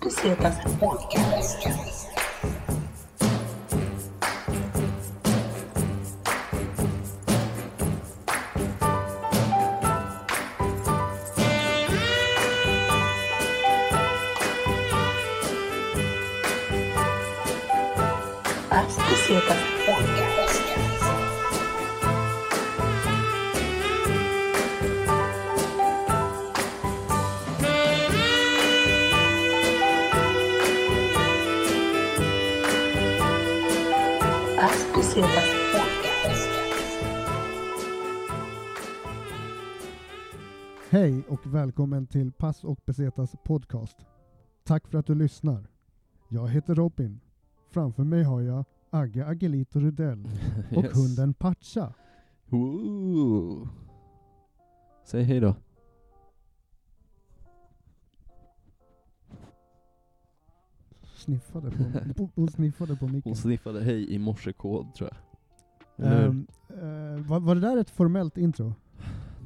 Pesetas Podcast. Las välkommen till Pass och Besetas podcast. Tack för att du lyssnar. Jag heter Robin. Framför mig har jag Agge Agelito Rudell och Yes. hunden Pacha. Säg hej då. Sniffade på, hon sniffade på micken. Hon sniffade hej i morsekod tror jag. Ehm, eh, var, var det där ett formellt intro?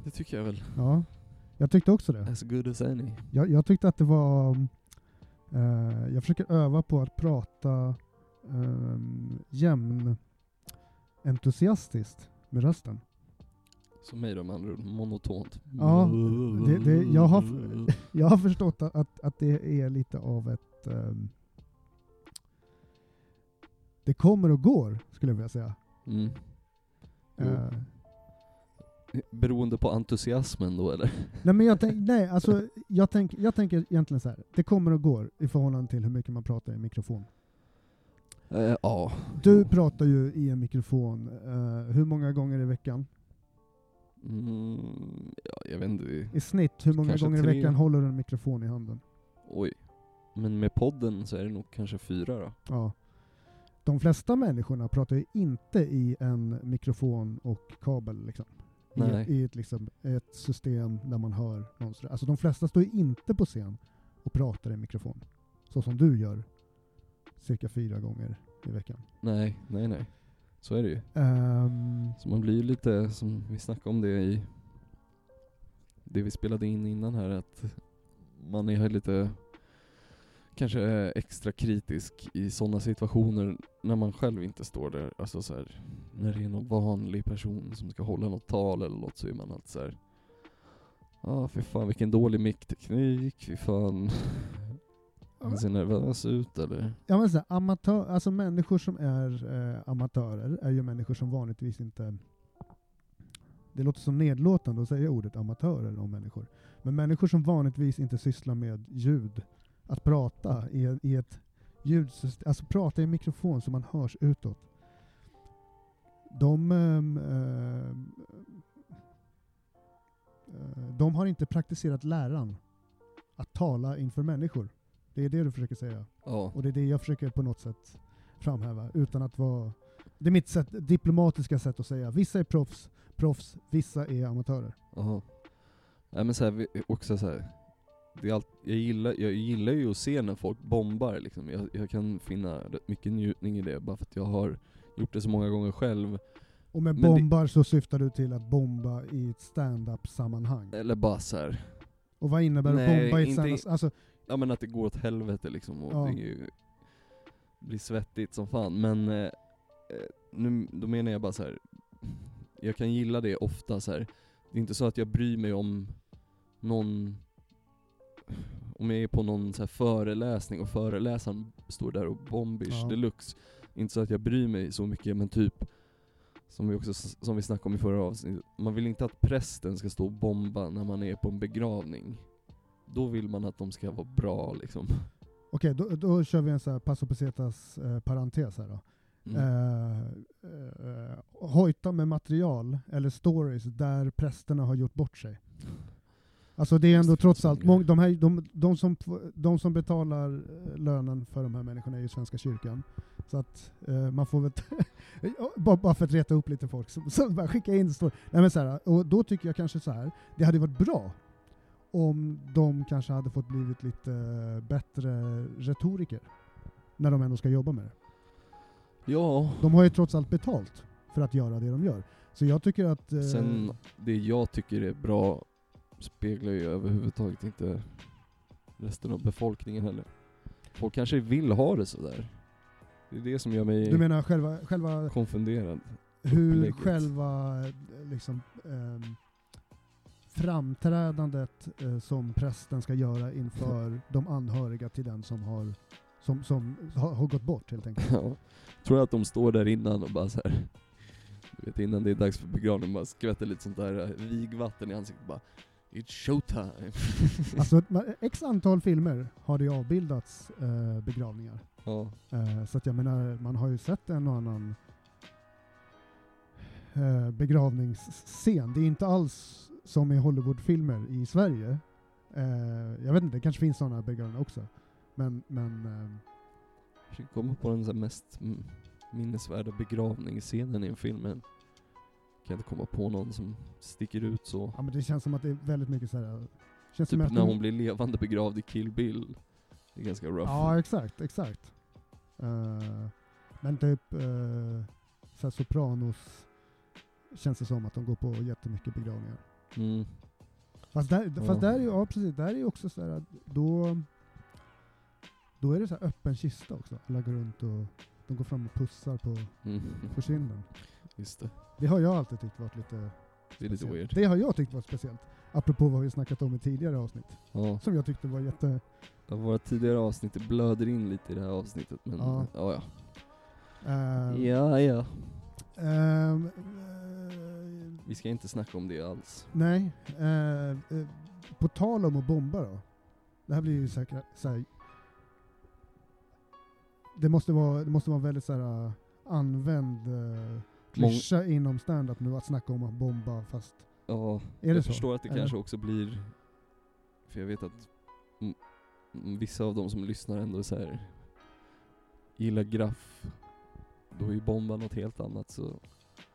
Det tycker jag väl. Ja, jag tyckte också det. As good as any. Jag, jag tyckte att det var... eh, jag försöker öva på att prata um, jämn entusiastiskt med rösten. Som mig då med andra ord, monotont. Ja, det- det- jag har- Jag har förstått att, att, det är lite av ett... ehm, det kommer och går, skulle jag vilja säga. Mm. Jo. Beroende på entusiasmen då eller? nej, men jag, tänk, nej, alltså, jag, tänk, jag tänker egentligen så här. det kommer och går i förhållande till hur mycket man pratar i mikrofon. Eh, ja. Du pratar ju i en mikrofon eh, hur många gånger i veckan? Mm, ja, jag vet inte. I snitt, hur många Kanske gånger i tre. veckan håller du en mikrofon i handen? Oj. Men med podden så är det nog kanske fyra då. Ja. De flesta människorna pratar ju inte i en mikrofon och kabel liksom. I, Nej. ett, i ett, liksom, ett system där man hör någon sådär. Alltså de flesta står ju inte på scen och pratar i mikrofon. Så som du gör cirka fyra gånger i veckan. Nej, nej, nej. Så är det ju. Ehm, Så man blir ju lite, som vi snackade om det i det vi spelade in innan här, att man är lite kanske extra kritisk i sådana situationer när man själv inte står där. Alltså så här, när det är någon vanlig person som ska hålla något tal eller något så är man alltid så här. Ja, ah, för fan vilken dålig mickteknik, fy fan. Han ser nervös ut eller? Ja men så här, amatör, alltså människor som är eh, amatörer är ju människor som vanligtvis inte... Det låter som nedlåtande att säga ordet amatörer om människor. Men människor som vanligtvis inte sysslar med ljud, att prata i, i ett ljudsystem, alltså prata i en mikrofon så man hörs utåt. De, ehm, ehm, eh, de har inte praktiserat läran att tala inför människor. Det är det du försöker säga. Ja. Och det är det jag försöker på något sätt framhäva, utan att vara... Det är mitt sätt, diplomatiska sätt att säga. Vissa är proffs, proffs vissa är amatörer. Jaha. Nej men så här, också så här. Det är allt, jag, gillar, jag gillar ju att se när folk bombar liksom. jag, jag kan finna rätt mycket njutning i det bara för att jag har gjort det så många gånger själv. Och med Men bombar så syftar du till att bomba i ett stand-up-sammanhang. Eller bara så här. Och vad innebär Nej, bomba i ett inte i- stand-up? Alltså, ja men att det går åt helvete liksom och Ja. det är ju, blir svettigt som fan. Men eh, eh, nu, då menar jag bara så här. jag kan gilla det ofta så här. Det är inte så att jag bryr mig om någon om jag är på någon så här föreläsning och föreläsaren står där och bombish Ja. deluxe. Inte så att jag bryr mig så mycket men typ som vi också som vi snackade om i förra avsnittet, man vill inte att prästen ska stå och bomba när man är på en begravning. Då vill man att de ska vara bra liksom. Okej, då, då kör vi en så här Passo Pesetas eh, parentes här då. Mm. Eh, eh, hojta med material eller stories där prästerna har gjort bort sig. Alltså det är ändå trots allt, mång, de, här, de, de, som, de som betalar eh, lönen för de här människorna är ju Svenska kyrkan. Så att eh, man får väl, bara, bara för att reta upp lite folk, så, så bara skicka in story. Nej men så här, och då tycker jag kanske så här, det hade varit bra om de kanske hade fått blivit lite bättre retoriker när de ändå ska jobba med det. Ja, De har ju trots allt betalt för att göra det de gör. Så jag tycker att... Eh, sen det jag tycker är bra speglar ju överhuvudtaget inte resten av befolkningen heller. folk kanske vill ha det sådär. Det är det som gör mig Du menar själva, själva konfunderad. hur upplägget. själva eh, liksom, ehm, framträdandet eh, som prästen ska göra inför de anhöriga till den som har, som, som har, har gått bort helt enkelt. Ja. Tror jag att de står där innan och bara så här. Du vet innan det är dags för begravning, bara skvätter lite sånt där eh, vigvatten i ansiktet bara It's showtime! Alltså ma- x antal filmer har det avbildats eh, begravningar. Ja. Eh, så att jag menar, man har ju sett en och annan eh, begravningsscen. Det är inte alls som i Hollywoodfilmer i Sverige. Eh, jag vet inte, det kanske finns sådana begravningar också. Men, men Jag försöker komma på den mest minnesvärda begravningsscenen i en film men kan inte komma på någon som sticker ut så. Ja, men det känns som att det är väldigt mycket så här. Känns Typ som när hon blir levande begravd i Kill Bill. Det är ganska rough. Ja, exakt, exakt. Eh, men typ uh, så Sopranos känns det som att de går på jättemycket begravningar. Mm. Fast där, Ja. fast där är ju, ja precis, där är ju också så här att då, då är det så här öppen kista också. Alla går runt och de går fram och pussar på, Mm. på kinden. Just det. Det har jag alltid tyckt varit lite Det är lite weird. Det har jag tyckt varit speciellt. Apropå vad vi snackat om i tidigare avsnitt. Ja. Som jag tyckte var jätte... Våra tidigare avsnitt blöder in lite i det här avsnittet men Ja. ja ja. ehm, Ja ja. eh, Vi ska inte snacka om det alls. Nej. Eh, på tal om att bomba då. Det här blir ju säkert så här, det, måste vara, det måste vara väldigt så här, eh, använd uh, klyscha inom stand-up nu att snacka om att bomba fast... Ja, Är det jag så? förstår att det Eller? kanske också blir, för jag vet att vissa av de som lyssnar ändå så här gillar graff, då är ju bomba något helt annat så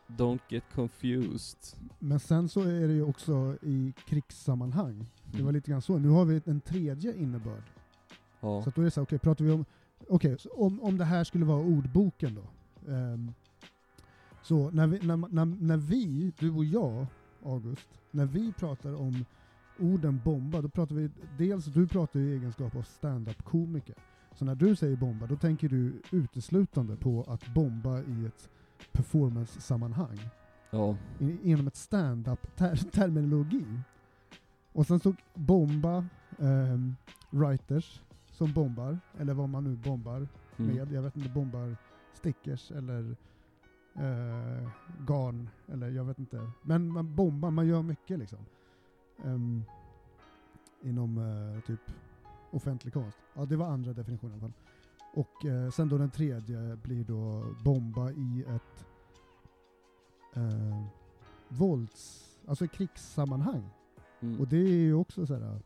don't get confused. Men sen så är det ju också i krigssammanhang. Det var Mm. lite grann så. Nu har vi en tredje innebörd. Ja, Så att då är det så här, okej, pratar vi om... Okej, så om, om det här skulle vara ordboken då. ehm, så när vi, när, när, när vi, du och jag, August, när vi pratar om orden bomba, då pratar vi dels, du pratar ju i egenskap av stand-up-komiker. Så när du säger bomba, då tänker du uteslutande på att bomba i ett performance-sammanhang. ja, inom ett stand-up-terminologi. Och sen så bomba ehm, writers som bombar, eller vad man nu bombar mm. med. Jag vet inte, bombar stickers eller eh, garn, eller jag vet inte. Men man bombar, man gör mycket liksom. Ehm, inom eh, typ offentlig konst. Ja, det var andra definitionen i alla fall. Och eh, sen då den tredje blir då bomba i ett eh, vålds, alltså krigssammanhang. Mm. Och det är ju också så här,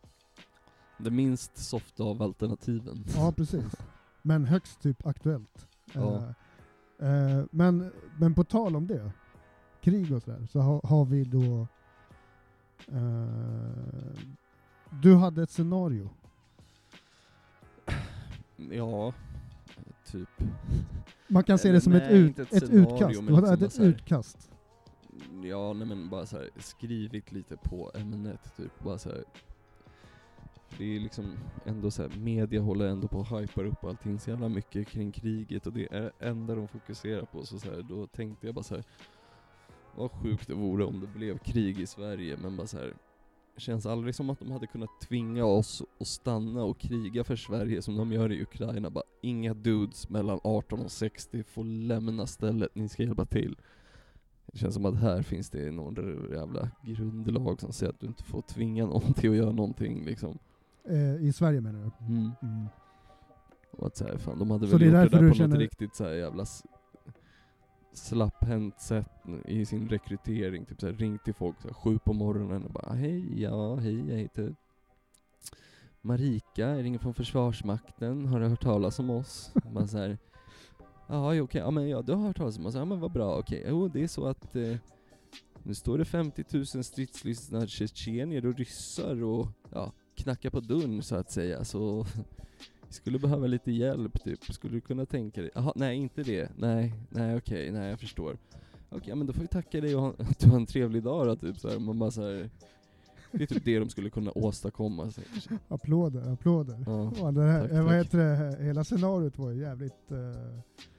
Det minst softa av alternativen. ja precis. Men högst typ aktuellt. Ja. Men, men på tal om det, krig och sådär, så ha, har vi då du hade ett scenario. Ja, typ. Man kan se det som ett, nej, ut, inte ett ett, scenario, utkast. Du hade liksom ett här- utkast. Ja, nej men bara så här, skrivit lite på ämnet typ. Bara så här. Det är liksom ändå så här, media håller ändå på och hypar upp allting så jävla mycket kring kriget och det är det enda de fokuserar på. Så, så här, då tänkte jag bara så här. Vad sjukt det vore om det blev krig i Sverige, men bara så här. Känns aldrig som att de hade kunnat tvinga oss att stanna och kriga för Sverige som de gör i Ukraina. Bara inga dudes mellan 18 och 60 får lämna stället, ni ska hjälpa till. Det känns som att här finns det någon jävla grundlag som säger att du inte får tvinga någon till att göra någonting liksom. Eh, I Sverige menar du? Mm. Mm. Och att så här, fan, de hade Så väl det gjort det där på känner- något riktigt så jävla slapphänt sätt i sin rekrytering. Typ så här, ringt till folk så här, sju på morgonen och bara hej, ja, hej, jag heter Marika, jag ringer från Försvarsmakten, har du hört talas om oss? Man så här, ja, okej, ja men ja, du har hört talas om oss, ja men vad bra, okej, jo det är så att eh, nu står det 50 000 stridslystna tjetjenier och ryssar och ja, knackar på dörren så att säga, så skulle behöva lite hjälp typ, skulle du kunna tänka dig? Jaha, nej inte det, nej, nej okej, nej jag förstår. Okej, men då får vi tacka dig och ha, att du har en trevlig dag då, typ så här. Man bara så här. Det är typ det de skulle kunna åstadkomma. Så. Applåder, applåder. Ja, Ja, det här, tack, eh, vad tack. heter det, hela scenariot var ju jävligt, eh,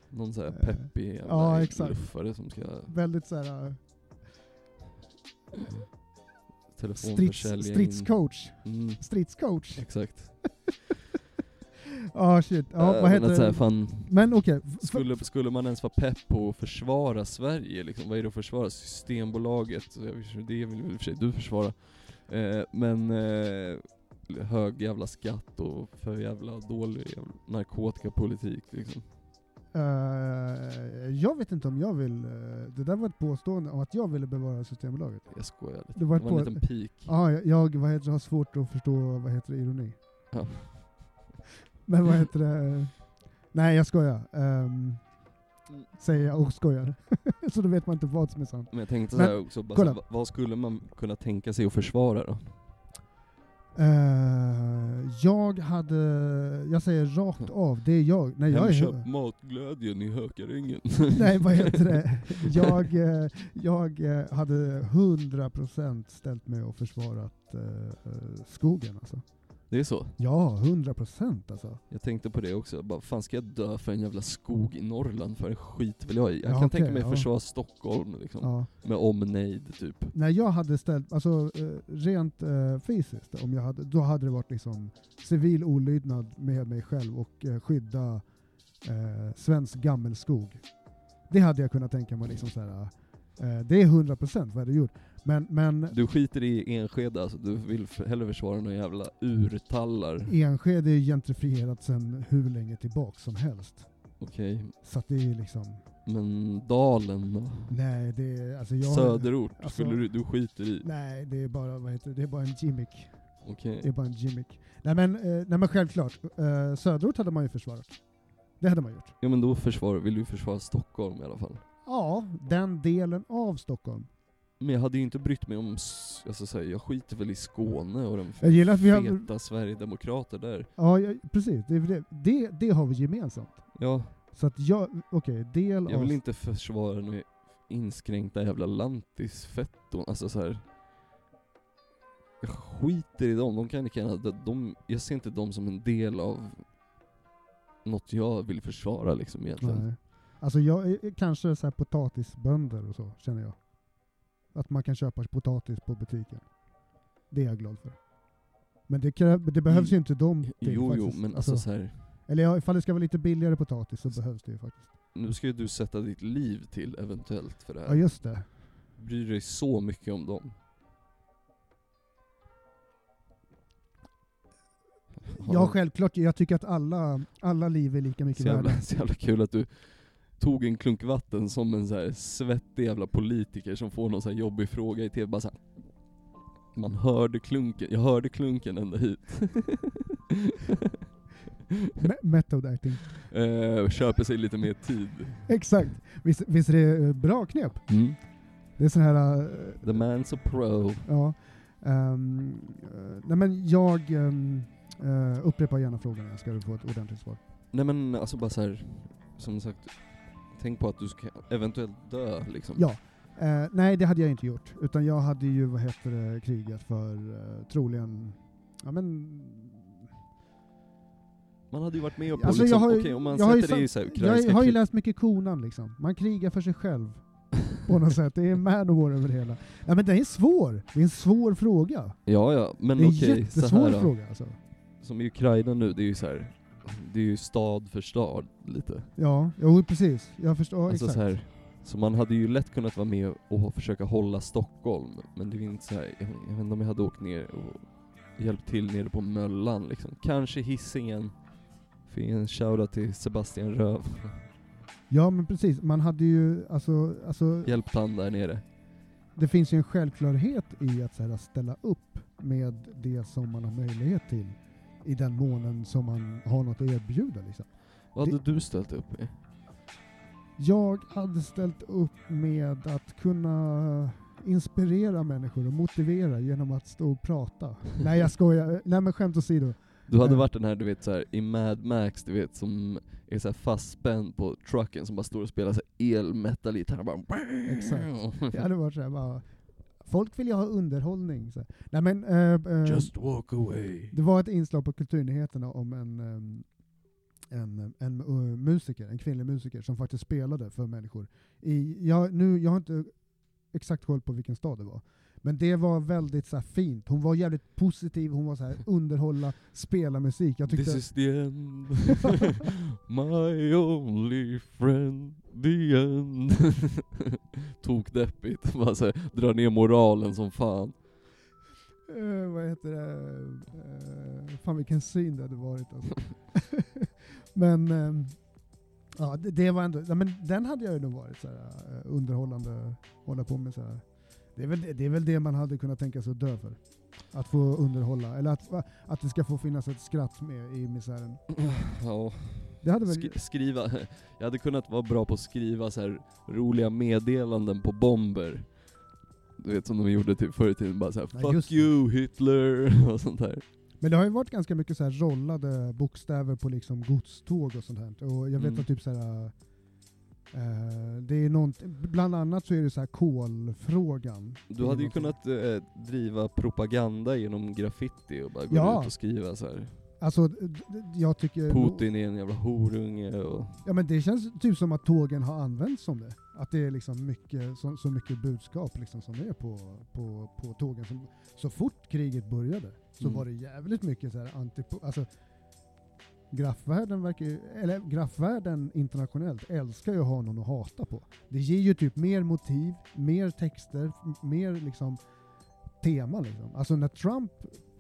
någon sån här Eh, peppig jävla ja, exakt. luffare som ska väldigt såhär uh, strids, telefonförsälja in. stridscoach. Mm, Stridscoach. exakt. Ja shit, ja, Eh, vad men heter här, det? fan, Men okej, f- skulle, skulle man ens vara pepp på att försvara Sverige liksom? Vad är det att försvara? Systembolaget, det vill väl för sig du försvara. Eh, men eh, hög jävla skatt och för jävla dålig jävla narkotikapolitik liksom. eh, jag vet inte om jag vill, eh, det där var ett påstående om att jag ville bevara Systembolaget. Jag skojar lite. Det Det var var, ett en liten pik. Ja, jag, jag vad heter, det, har svårt att förstå, vad heter det, ironi. Ja. Men vad heter det? Nej jag skojar. Um, säger jag och skojar. så då vet man inte vad som är sant. Men jag tänkte Men, så här också, bara kolla. vad- skulle man kunna tänka sig att försvara då? Eh, jag hade, jag säger rakt av, det är jag. Nej, jag är, matglädjen i Hökarängen. nej vad heter det? Jag, eh, jag eh, hade 100% ställt mig och försvarat eh, skogen alltså. Det är så? Ja, 100% alltså. Jag tänkte på det också, bara fan ska jag dö för en jävla skog i Norrland för en skit väl jag i? Jag Ja, kan okej, tänka mig ja. försvara Stockholm liksom, Ja. med omnejd typ. När jag hade ställt, alltså eh, rent eh, fysiskt, om jag hade, då hade det varit liksom civil olydnad med mig själv och eh, skydda eh, svensk gammelskog. Det hade jag kunnat tänka mig liksom så här. Eh, det är 100% vad jag hade gjort. Men, men Du skiter i Enskede alltså, du vill hellre försvara några jävla urtallar. Enskede är gentrifierat sedan hur länge tillbaka som helst. Okej, Så att det är liksom, men Dalen då? nej det är, alltså jag... Söderort, alltså- skulle du, du skiter i? Nej, det är bara, vad heter det, det är bara en gimmick. Okej. Det är bara en gimmick. Nej men, eh, nej men självklart, eh, söderort hade man ju försvarat. Det hade man gjort. Ja men då försvar, vill du försvara Stockholm i alla fall? Ja, den delen av Stockholm. Men jag hade ju inte brytt mig om, alltså så här, jag skiter väl i Skåne och de Jag gillar att vi har... feta Sverigedemokrater där. Ja, ja, precis. Det, det, det, har vi gemensamt. Ja, Så att jag, okej, del jag vill av... inte försvara några inskränkta jävla lantisfetton, alltså så här. Jag skiter i dem, de kan lika gärna, de, de, jag ser inte dem som en del av något jag vill försvara liksom egentligen. Nej. Alltså jag är kanske så här potatisbönder och så, känner jag. Att man kan köpa potatis på butiken. Det är jag glad för. Men det, det behövs ju inte de till Jo, jo, faktiskt. men alltså så här. Eller ja, ifall det ska vara lite billigare potatis så behövs det ju faktiskt. nu ska ju du sätta ditt liv till eventuellt för det Ja här. just det. Bryr dig så mycket om dem. Ja självklart, jag tycker att alla, alla liv är lika mycket Så jävla, värda. så jävla kul att du tog en klunk vatten som en så här svettig jävla politiker som får någon så jobbig fråga i TV, bara så här. Man hörde klunken, jag hörde klunken ända hit. Me- Method acting. eh, köper sig lite mer tid. Exakt. Visst, visst är det eh, bra knep? Mm. Det är sån här... eh, The man's a pro. Ja. Ehm, eh, nej men jag um, upprepar gärna frågorna, ska du få ett ordentligt svar. Nej men alltså bara så här, som sagt, tänk på att du ska eventuellt dö liksom. Ja. Eh, nej, det hade jag inte gjort. Utan jag hade ju, vad heter det, krigat för uh, troligen, ja men... Man hade ju varit med på Alltså, liksom, jag har ju- okej om man sätter det i så här Jag har ju läst mycket Konan liksom. Man krigar för sig själv. på något sätt. Det är Manowar över det hela. Ja men det är svår. Det är en svår fråga. Ja ja, men det är en okej, jättesvår fråga alltså. Som i Ukraina nu, det är ju så här. Det är ju stad för stad lite. Ja, jo precis. Jag förstår, alltså exakt. så här, så man hade ju lätt kunnat vara med och försöka hålla Stockholm, men det är inte så här, jag, jag vet inte om jag hade åkt ner och hjälpt till nere på Möllan liksom. Kanske Hisingen. Fick en shoutout till Sebastian Röv. Ja men precis, man hade ju, alltså, alltså Hjälpt han där nere. det finns ju en självklarhet i att så här, ställa upp med det som man har möjlighet till i den månen som man har något att erbjuda. Liksom. Vad hade du ställt upp med? Jag hade ställt upp med att kunna inspirera människor och motivera genom att stå och prata. Nej jag skojar, nej men skämt åsido. Du hade Eh. varit den här du vet så här, i Mad Max, du vet som är så här fastspänd på trucken som bara står och spelar elmetal-gitarr bara Exakt. Jag hade varit såhär bara, folk vill ju ha underhållning. Så. Nej, men, eh, eh, Just walk away. det var ett inslag på Kulturnyheterna om en, ehm, en, en uh, musiker, en kvinnlig musiker som faktiskt spelade för människor. I, jag, nu, jag har inte exakt koll på vilken stad det var, men det var väldigt så här, fint. Hon var jävligt positiv, hon var så här, underhålla, spela musik. Jag tyckte, This is the end. My only friend, the end. Tokdeppigt. Bara så här, dra ner moralen som fan. Eh, vad heter det? Uh, fan vilken syn det hade varit alltså. men ehm, ja, det, det var ändå, ja, men den hade jag ju nog varit så här, eh, underhållande, hålla på med så här. Det är, väl, det är väl det man hade kunnat tänka sig att dö för. Att få underhålla, eller att, att det ska få finnas ett skratt med i misären. Ja. Det hade väl... Sk- skriva, jag hade kunnat vara bra på att skriva så här roliga meddelanden på bomber. Du vet som de gjorde typ förr i tiden, bara såhär Ja, 'Fuck det. you Hitler' och sånt där. Men det har ju varit ganska mycket så här rollade bokstäver på liksom godståg och sånt här. Och jag vet Mm. att typ så här, eh, det är nånt, bland annat så är det så här kolfrågan. Du hade ju kunnat eh, driva propaganda genom graffiti och bara gå Ja. ut och skriva så här. Alltså, jag tycker... Putin är en jävla horunge och... Ja men det känns typ som att tågen har använts som det. Att det är liksom mycket, så, så mycket budskap liksom som det är på, på, på tågen. Som, så fort kriget började så Mm. var det jävligt mycket så här anti... Alltså, Graffvärlden verkar ju, eller graffvärlden internationellt älskar ju att ha någon att hata på. Det ger ju typ mer motiv, mer texter, mer liksom tema liksom. Alltså när Trump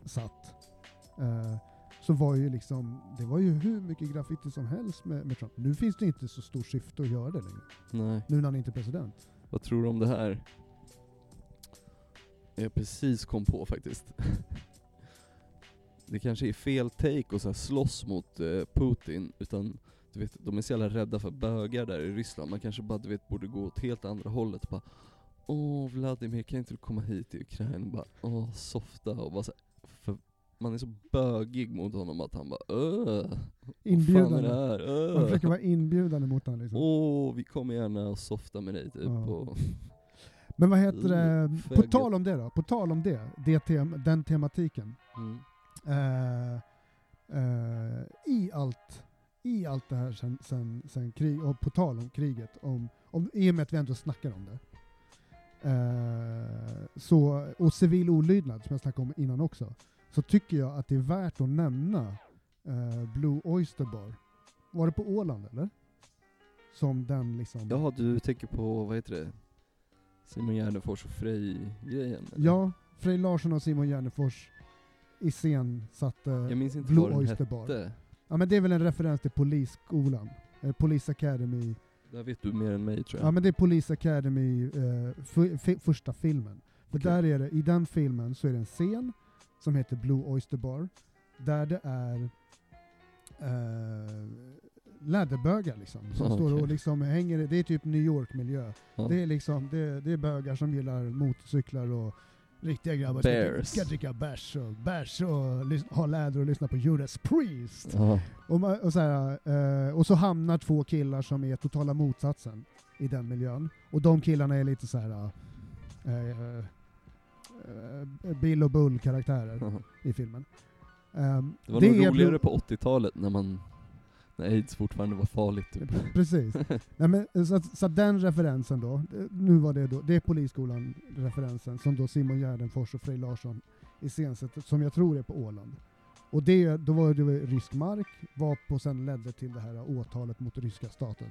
satt eh, så var ju liksom, det var ju hur mycket graffiti som helst med, med Trump. Nu finns det inte så stort syfte att göra det längre. Nej. Nu när han inte är president. Vad tror du om det här? Jag precis kom på faktiskt. Det kanske är fel take att så här slåss mot eh, Putin, utan du vet, de är så jävla rädda för bögar där i Ryssland. Man kanske bara du vet, borde gå åt helt andra hållet. Bara, Åh Vladimir, kan inte du komma hit till Ukraina? Bara, Åh, softa och bara så här, för man är så bögig mot honom att han bara Öh, vad fan är Inbjudande. det här? Man försöker vara inbjudande mot honom liksom. Åh, vi kommer gärna och softa med dig typ. Ja. Och, Men vad heter det, på tal om det då, på tal om det, det tem, den tematiken. mm. Eh, eh, I allt i allt det här sen, sen, sen krig, och på tal om kriget, om, om, i och med att vi ändå snackar om det, eh, så, och civil olydnad som jag snackade om innan också, så tycker jag att det är värt att nämna eh, Blue Oyster Bar. Var det på Åland eller? Som den liksom... Jaha, du tänker på, vad heter det? Simon Gärdenfors och Frej-grejen? Ja, Frej Larsson och Simon Gärdenfors iscensatte Jag minns inte Blue vad den Oyster Bar. hette. Ja men det är väl en referens till Polisskolan, eh, Police Academy. Där vet du mer än mig tror jag. Ja men det är Police Academy, eh, f- första filmen. För Okej. där är det, i den filmen så är det en scen som heter Blue Oyster Bar, där det är eh, läderbögar liksom, som Ja, står okej. och liksom hänger, det är typ New York-miljö. Ja. Det är liksom, det, det är bögar som gillar motorcyklar och riktiga grabbar Bears. ska, ska dricka bärs och, bärs och ha läder och lyssna på Judas Priest. Ja. Och, ma- och, så här, eh, och så hamnar två killar som är totala motsatsen i den miljön. Och de killarna är lite så här eh, eh, Bill och Bull-karaktärer Ja. i filmen. Ehm, Det var nog är roligare på 80-talet när man när aids fortfarande var farligt typ. Precis. Nej, men, eh, så, så den referensen då, nu var det då, det är Polisskolan-referensen som då Simon Gärdenfors och Frej Larsson iscensätter, som jag tror är på Åland. Och det, då var det rysk mark, var på sen ledde till det här åtalet mot ryska staten.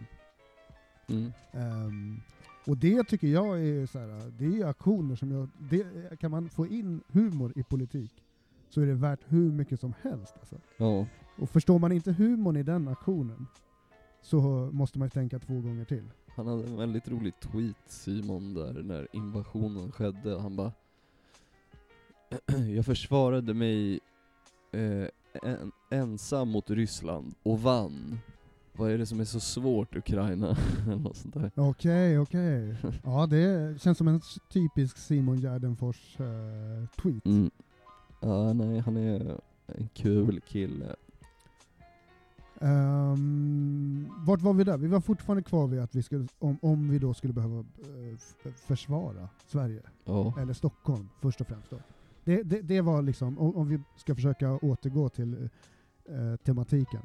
Mm. Ehm, och det tycker jag är så här, det är aktioner som jag, det, kan man få in humor i politik så är det värt hur mycket som helst. Alltså. Ja. Och förstår man inte humorn i den aktionen så måste man ju tänka två gånger till. Han hade en väldigt rolig tweet Simon där när invasionen skedde. Han bara Jag försvarade mig eh, en, ensam mot Ryssland och vann. Vad är det som är så svårt Ukraina? Eller något sånt där. Okej, okej. Ja, det känns som en typisk Simon Gärdenfors eh, tweet. Mm. Ja, nej, han är en kul kille. Ehm, vart var vi där? Vi var fortfarande kvar vid att vi skulle, om, om vi då skulle behöva eh, försvara Sverige, Ja. eller Stockholm först och främst. Då. Det, det, det var liksom, om, om vi ska försöka återgå till eh, tematiken,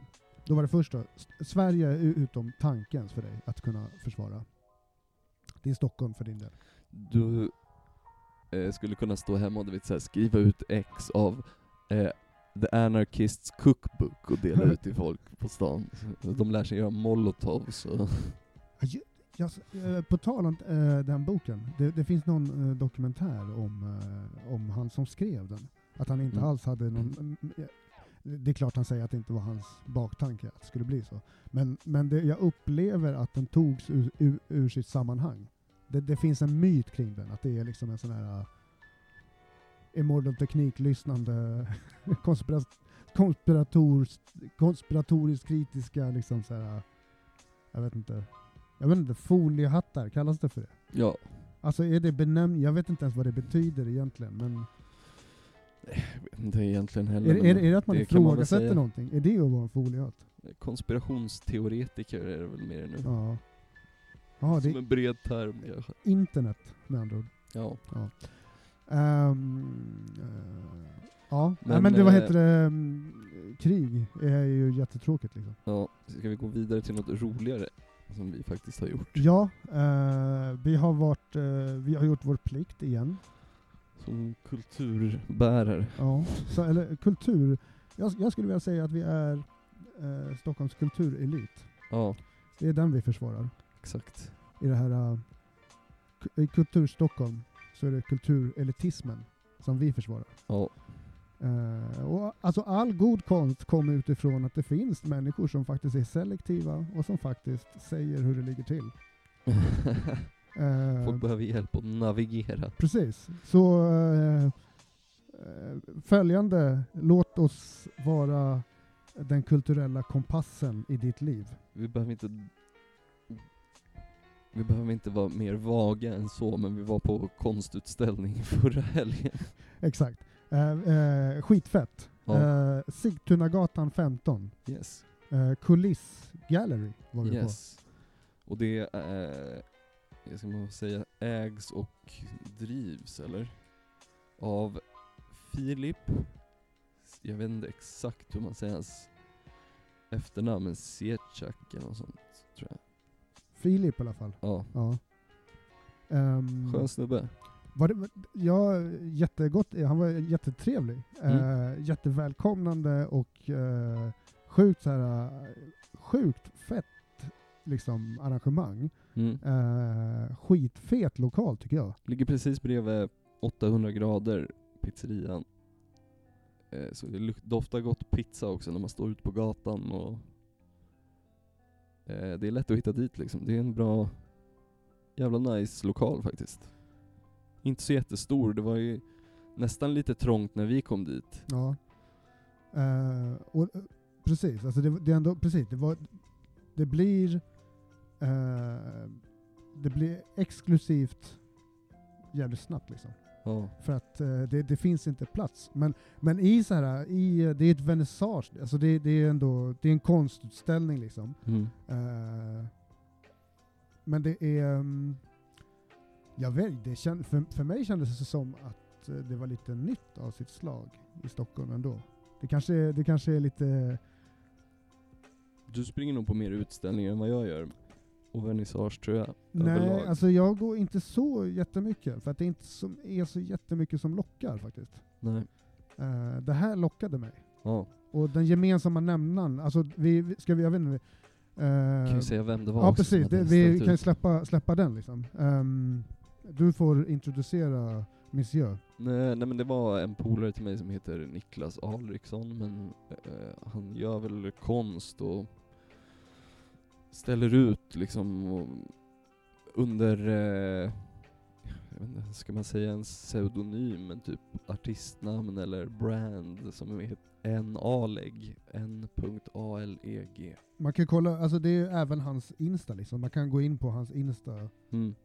då var det först då, Sverige är utom tankens för dig att kunna försvara. Det är Stockholm för din del. Du eh, skulle kunna stå hemma och du vet, så här, skriva ut ex av eh, The Anarchists Cookbook och dela ut till folk på stan. De lär sig göra molotovs och... Ja, ju- ja, s- eh, på tal om eh, den boken, det, det finns någon eh, dokumentär om, om han som skrev den. Att han inte Mm. alls hade någon... mm, Det är klart han säger att det inte var hans baktanke att det skulle bli så. Men, men det, jag upplever att den togs ur, ur, ur sitt sammanhang. Det, det finns en myt kring den, att det är liksom en sån här uh, Immortal Teknik-lyssnande konspira, konspirators, konspiratoriskt kritiska liksom så här, jag vet inte, jag vet inte, foliehattar, kallas det för det? Ja, Alltså är det benämning, jag vet inte ens vad det betyder egentligen, men jag vet inte egentligen heller. är, är, är det att man det ifrågasätter någonting? Är det att vara en foliehatt? Konspirationsteoretiker är det väl mer nu. Ja. Ja, det Som en bred term kanske. internet med andra ord. Ja. Ehm, eh, ja, men, Men, men det, vad eh, heter det, mm, krig är ju jättetråkigt liksom. ja. Ska vi gå vidare till något roligare? Som vi faktiskt har gjort. Ja, eh, vi har varit, eh, vi har gjort vår plikt igen. Som kulturbärare. Ja, så, eller kultur. Jag, jag skulle vilja säga att vi är Stockholms kulturelit. Ja, Det är den vi försvarar. exakt. I det här uh, Kulturstockholm så är det kulturelitismen som vi försvarar. Ja. Eh, och alltså all god konst kommer utifrån att det finns människor som faktiskt är selektiva och som faktiskt säger hur det ligger till. Eh, Folk behöver hjälp att navigera. Precis. Så eh, följande, låt oss vara den kulturella kompassen i ditt liv. Vi behöver inte vi behöver inte vara mer vaga än så, men vi var på konstutställning förra helgen. Exakt. Eh, eh, skitfett. Ja. Eh, Sigtunagatan 15. Yes. Eh, Kuliss Gallery var vi Yes. Och det är, jag ska man säga, ägs och drivs, eller? Av Filip, jag vet inte exakt hur man säger hans efternamn, men Sietchak eller något sånt, tror jag. Filip i alla fall. Ja, Ja. Ehm, skön snubbe. Var det, ja, jättegott. Han var jättetrevlig. Mm. Eh, jättevälkomnande och eh, sjukt så här, sjukt fett liksom, arrangemang. Mm. Eh, skitfet lokal tycker jag. Ligger precis bredvid 800 grader, pizzerian. Eh, så det doftar gott pizza också när man står ute på gatan och eh, det är lätt att hitta dit liksom. Det är en bra, jävla nice lokal faktiskt. Inte så jättestor, det var ju nästan lite trångt när vi kom dit. Ja. Eh, och, eh, precis, alltså det, det är ändå, precis, det, var, det blir eh, det blir exklusivt jävligt snabbt liksom. Ja, För att eh, det, det finns inte plats. Men, men i så här, i, det är ett vernissage, alltså det, det är ändå, det är en konstutställning liksom. mm. Eh, men det är, mm, jag vet, det känd, för, för mig kändes det som att eh, det var lite nytt av sitt slag i Stockholm ändå. Det kanske, är- det kanske är lite, Du springer nog på mer utställningar än vad jag gör. Och vernissage tror jag, nej, överlag. alltså jag går inte så jättemycket, för att det inte som, är så jättemycket som lockar faktiskt. Nej. Eh, det här lockade mig. Ja, Och den gemensamma nämnaren, alltså vi, vi- ska vi, jag vet inte, eh, kan ju säga vem det var Ja också precis, det, vi kan ju släppa, släppa den liksom. Ehm, du får introducera Monsieur. Nej, nej men det var en polare till mig som heter Niklas Alriksson, men eh, han gör väl konst och ställer ut liksom under, eh, jag vet inte, ska man säga en pseudonym, men typ artistnamn eller brand som heter N-A-leg, N.A-L-E-G. Man kan kolla, alltså det är ju även hans Insta liksom. Man kan gå in på hans Insta, Mm.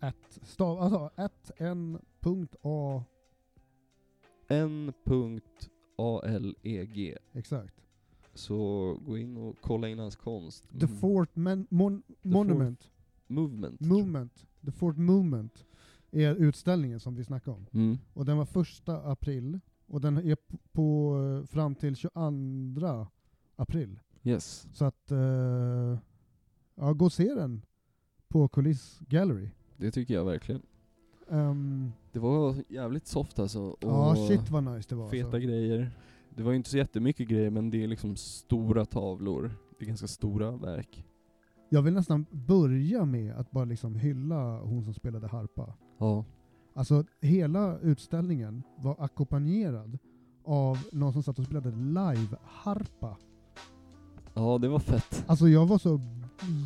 at, stav, alltså at n punkt a, N.A-L-E-G. exakt. Så gå in och kolla in hans konst. The Mm. Fort Man, mon, Monument, Movement. Movement. The Fourth Movement är utställningen som vi snackade om. Mm. Och den var första april, och den är på, på eh, fram till 22 april. Yes. Så att, eh, ja, gå och se den på Kuliss Gallery. Det tycker jag verkligen. Ehm, Det var jävligt soft alltså. Och ja, shit vad nice det var. Feta alltså. grejer. Det var ju inte så jättemycket grejer men det är liksom stora tavlor. Det är ganska stora verk. Jag vill nästan börja med att bara liksom hylla hon som spelade harpa. Ja. Alltså hela utställningen var ackompanjerad av någon som satt och spelade live-harpa. Ja, det var fett. Alltså jag var så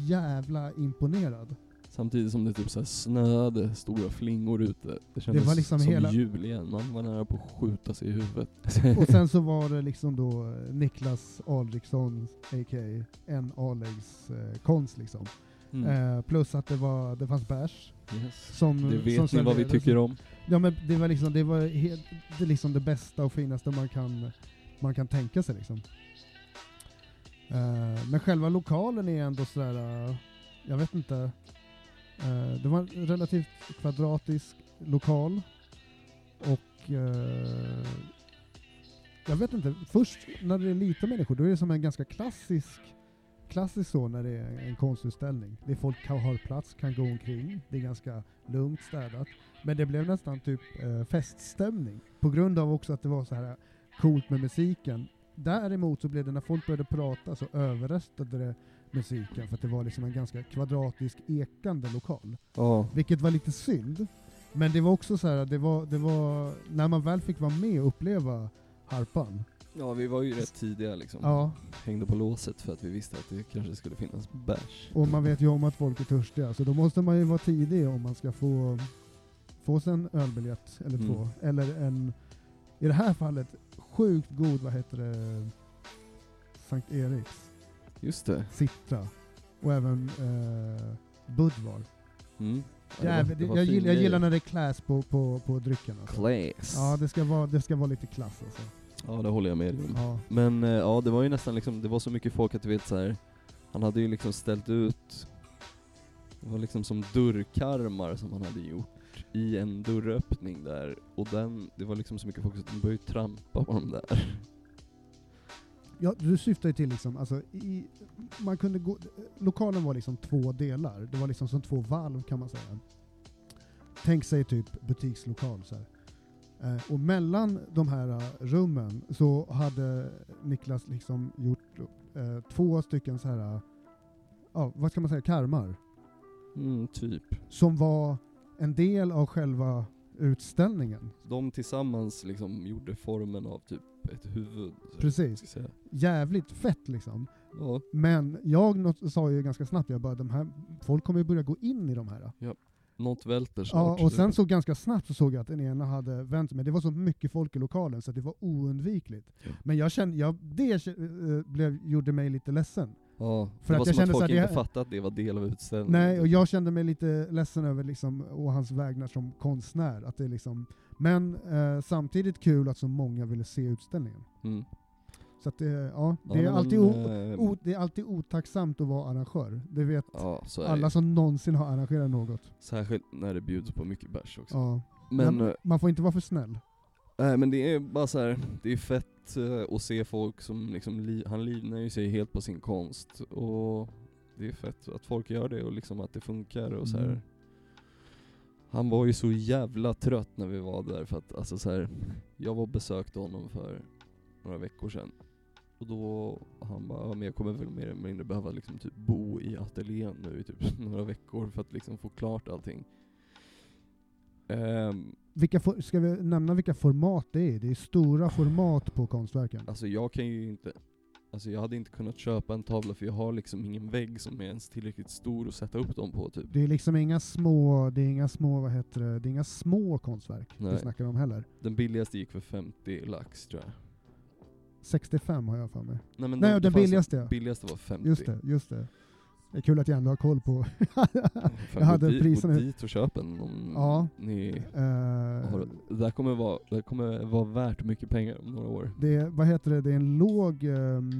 jävla imponerad. Samtidigt som det typ så här snöade stora flingor ute. Det kändes var liksom som hela- jul igen. Man var nära på att skjuta sig i huvudet. Och sen så var det liksom då eh, Niklas Alriksson, a.k.a. en Alegs eh, konst liksom. mm. Eh, plus att det, var, det fanns bärs. yes. Som, Det vet som ni vad vi tycker om. Ja men det var liksom det, var helt, det, liksom det bästa och finaste man kan, man kan tänka sig liksom. Eh, men själva lokalen är ändå sådär, eh, jag vet inte, eh, det var en relativt kvadratisk lokal och eh, jag vet inte, först när det är lite människor då är det som en ganska klassisk Klassiskt så när det är en konstutställning. Det är folk kan, har plats, kan gå omkring, det är ganska lugnt städat. Men det blev nästan typ eh, feststämning. På grund av också att det var så här coolt med musiken. Däremot så blev det när folk började prata så överröstade det musiken för att det var liksom en ganska kvadratisk ekande lokal. Ja. Vilket var lite synd. Men det var också så här, det var, det var, när man väl fick vara med och uppleva harpan. ja, vi var ju rätt tidiga liksom. Ja, Hängde på låset för att vi visste att det kanske skulle finnas bärs. och man vet ju om att folk är törstiga, så då måste man ju vara tidig om man ska få, få sig en ölbiljett eller Mm. två. Eller en, i det här fallet, sjukt god, vad heter det, Sankt Eriks, Just det. Citra. Och även eh, Budvar. Mm. Ja, det var- det var jag, gillar, jag gillar när det är class på, på, på drycken. Alltså. Class. Ja, det ska, vara, det ska vara lite klass alltså. Ja, det håller jag med om. Ja. Men eh, ja, det var ju nästan liksom, det var så mycket folk att du vet så här. han hade ju liksom ställt ut, det var liksom som dörrkarmar som han hade gjort i en dörröppning där, och den, det var liksom så mycket folk att de började trampa på dem där. Ja, du syftar ju till liksom, alltså, i, man kunde gå, lokalen var liksom två delar, det var liksom som två valv kan man säga. Tänk sig typ butikslokal så här. Eh, och mellan de här eh, rummen så hade Niklas liksom gjort eh, två stycken så här, eh, ja, vad ska man säga, karmar. Mm, typ. Som var en del av själva utställningen. De tillsammans liksom gjorde formen av typ ett huvud. Precis. Jävligt fett liksom. Ja, Men jag sa ju ganska snabbt, jag bara, de här, folk kommer ju börja gå in i de här. något välter snart. Ja, och sen så ganska snabbt så såg jag att den ena hade vänt men det var så mycket folk i lokalen så det var oundvikligt. Ja. Men jag kände, jag, det eh, blev, gjorde mig lite ledsen. Ja, För det att var jag som kände att folk här, inte fattade att det var del av utställningen. Nej, och jag kände mig lite ledsen över liksom, och hans vägnar som konstnär. Att det liksom, men eh, samtidigt kul att så många ville se utställningen. Mm. Så att det, ja, Ja, det, är men, alltid o, eh, o, det är alltid otacksamt att vara arrangör. Det vet Ja, alla det. som någonsin har arrangerat något. Särskilt när det bjuds på mycket bärs också. Ja. Men, Men eh, man får inte vara för snäll. Nej, men det är bara så här, det är fett eh, att se folk som liksom, li- han livnär ju sig helt på sin konst. Och det är fett att folk gör det och liksom att det funkar och så här. Mm. Han var ju så jävla trött när vi var där för att alltså så här, jag var och besökte honom för några veckor sedan. Och då, han bara, ja, men jag kommer väl mer eller mindre behöva liksom typ bo i ateljén nu i typ några veckor för att liksom få klart allting. Ehm, Vilka for, ska vi nämna vilka format det är? Det är stora format på konstverken. alltså jag kan ju inte, alltså jag hade inte kunnat köpa en tavla för jag har liksom ingen vägg som är ens tillräckligt stor att sätta upp dem på typ. Det är liksom inga små, det är inga små, vad heter det, det är inga små konstverk Nej. snackar om heller. Den billigaste gick för 50 lax tror jag. 65 har jag för mig. Nej, men Nej, det den fanns- billigaste, ja. billigaste var 50. Just det, just det. Det är kul att jag ändå har koll på. Fan, jag hade dit, priserna. Gå dit och köp en om Ja. ni Eh, har, det, där kommer vara, det kommer vara värt mycket pengar om några år. det är, vad heter det, det är en låg... ehm,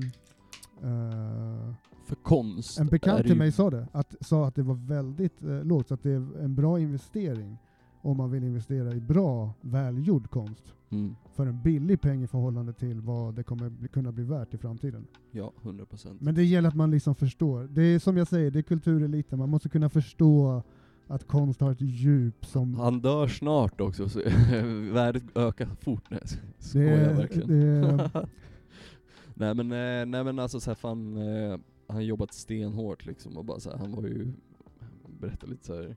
eh, För konst En bekant till mig sa det, att, sa att det var väldigt eh, lågt, så att det är en bra investering om man vill investera i bra, välgjord konst Mm. för en billig peng i förhållande till vad det kommer bli, kunna bli värt i framtiden. Ja, 100 procent. Men det gäller att man liksom förstår. Det är som jag säger, det är kultureliten, man måste kunna förstå att konst har ett djup som... Han dör snart också, så värdet ökar fort. Nej, skojar verkligen. det nej men, eh, nej men alltså så här, fan, eh, han har jobbat stenhårt liksom och bara så här, han var ju, berättade lite så här,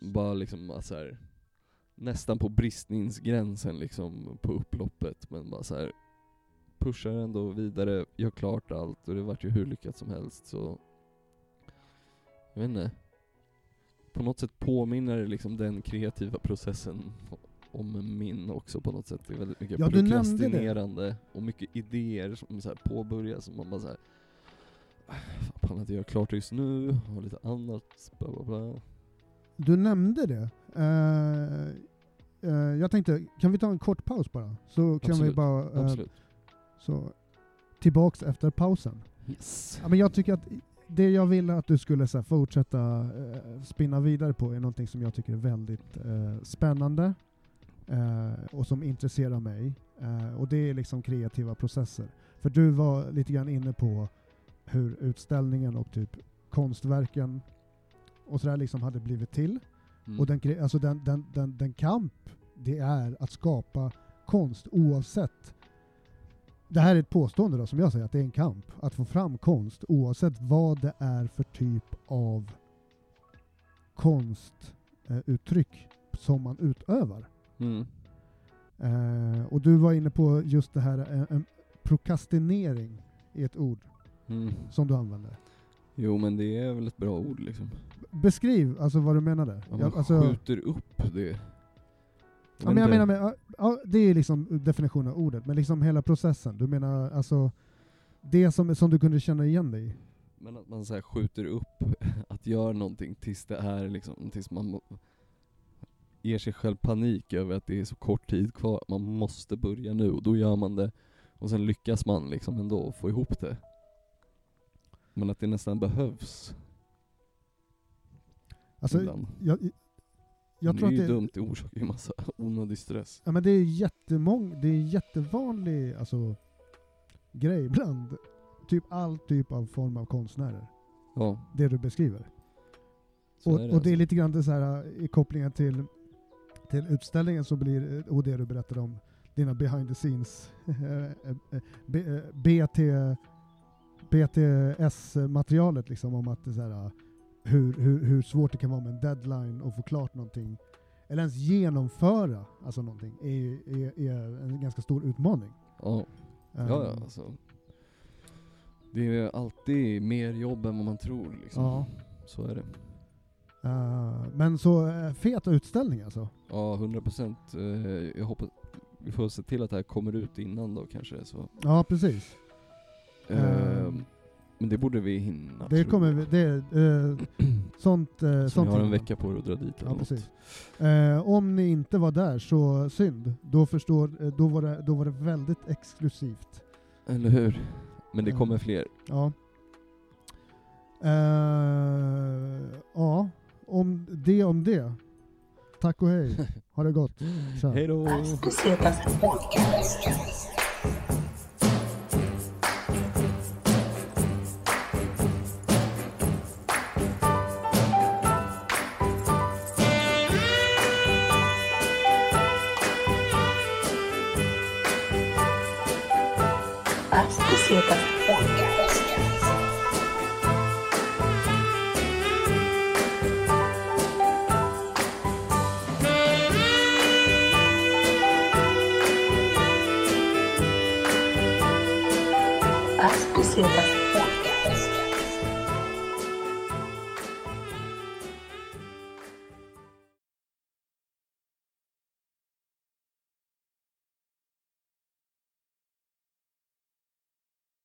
bara liksom så här, nästan på bristningsgränsen liksom på upploppet men bara så här pushar ändå vidare, gör klart allt och det vart ju hur lyckat som helst så jag vet inte. På något sätt påminner det liksom den kreativa processen om min också på något sätt. Det är väldigt mycket Ja, prokrastinerande och mycket idéer som så här påbörjas som man bara såhär Fan, pallar inte göra klart just nu, har lite annat, bla bla bla. Du nämnde det. Eh, eh, jag tänkte, kan vi ta en kort paus bara? Så kan vi Absolut, bara... Absolut. så, tillbaks efter pausen. Yes. Ja, men jag tycker att det jag ville att du skulle så här, fortsätta spinna vidare på är någonting som jag tycker är väldigt spännande och som intresserar mig. Och det är liksom kreativa processer. För du var lite grann inne på hur utställningen och typ konstverken och sådär liksom hade blivit till. Mm. Och den, alltså den, den, den, den kamp det är att skapa konst oavsett det här är ett påstående då, som jag säger, att det är en kamp. Att få fram konst oavsett vad det är för typ av konstuttryck som man utövar. Mm. Eh, och du var inne på just det här, eh, en prokrastinering i ett ord Mm. som du använder. Jo men det är väl ett bra ord liksom. Beskriv alltså vad du menade. Om man Jag, alltså, skjuter upp det. ja, men jag menar med, ja, ja, det är liksom definitionen av ordet, men liksom hela processen. Du menar alltså det som, som du kunde känna igen dig i? Men att man så här skjuter upp att göra någonting tills det är liksom, tills man ger sig själv panik över att det är så kort tid kvar, man måste börja nu och då gör man det och sen lyckas man liksom ändå få ihop det. Men att det nästan behövs Alltså, ibland. jag, jag det tror är att ju det, dumt, det orsakar ju massa onödig stress. Ja, men det är jättemång, det är en jättevanlig alltså, grej bland typ all typ av form av konstnärer. Ja, Det du beskriver. så och, är och det det är alltså. lite grann det så här, i kopplingen till, till utställningen så blir, och det du berättade om dina behind the scenes eh, eh, BT, BTS-materialet liksom om att det är så här, hur, hur, hur svårt det kan vara med en deadline och få klart någonting eller ens genomföra alltså någonting är, är, är en ganska stor utmaning. Ja, ja, ja Ehm, alltså. Det är alltid mer jobb än vad man tror liksom. Ja. Så är det. eh, men så uh, fet utställning alltså. Ja, 100 procent. Jag hoppas, vi får se till att det här kommer ut innan då kanske. Så. Ja, precis. Ehm, Ehm, men det borde vi hinna. Det kommer vi, det, uh, sånt, uh, Så sånt ni har en vecka på er att dra dit eller Ja, något. precis. Eh, om ni inte var där så synd. Då, förstår, eh, då, var det, då var det väldigt exklusivt. Eller hur? Men det Mm. kommer fler. Ja. Eh, ja, om det om det. Tack och hej. Ha det gott. Hej då!